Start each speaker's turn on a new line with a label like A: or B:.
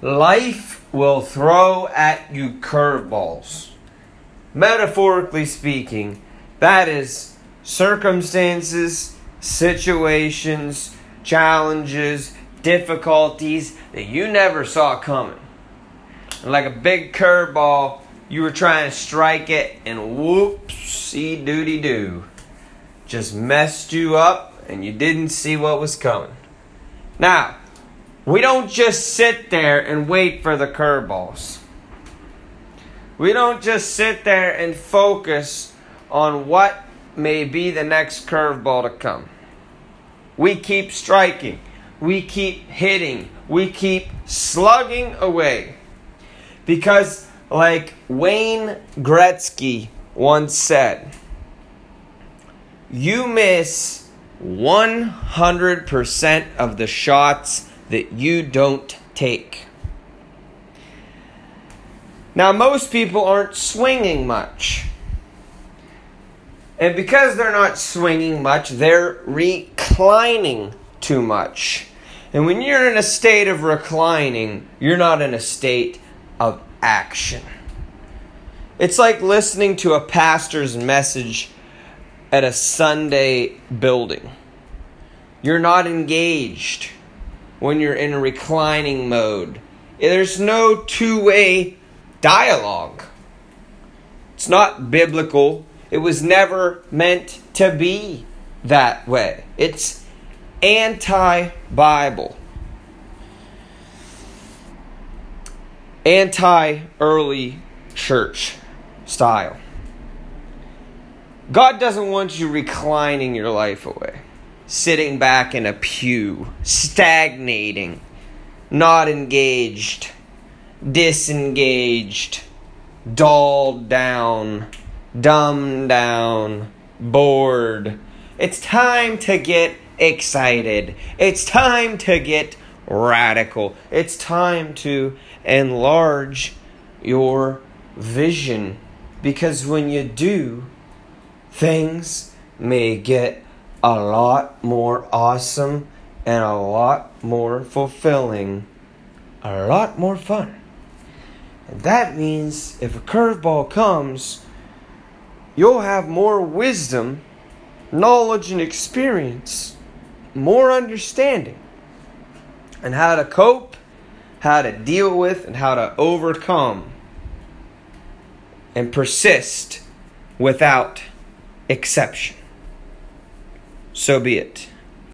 A: life will throw at you curveballs. Metaphorically speaking, that is circumstances, situations, challenges, difficulties that you never saw coming. like a big curveball, you were trying to strike it, and whoopsie doody doo. Just messed you up, and you didn't see what was coming. Now, we don't just sit there and wait for the curveballs. We don't just sit there and focus on what may be the next curveball to come. We keep striking. We keep hitting. We keep slugging away. Because, like Wayne Gretzky once said, you miss 100% of the shots that you don't take. Now, most people aren't swinging much. And because they're not swinging much, they're reclining too much. And when you're in a state of reclining, you're not in a state of action. It's like listening to a pastor's message at a Sunday building. You're not engaged when you're in a reclining mode. There's no two way dialogue. It's not biblical. It was never meant to be that way. It's anti Bible, anti early church style. God doesn't want you reclining your life away sitting back in a pew, stagnating, not engaged, disengaged, dulled down, dumbed down, bored. It's time to get excited. It's time to get radical. It's time to enlarge your vision because when you do, things may get a lot more awesome and a lot more fulfilling, a lot more fun. And that means if a curveball comes, you'll have more wisdom, knowledge, and experience, more understanding, and how to cope, how to deal with, and how to overcome and persist without exception so be it.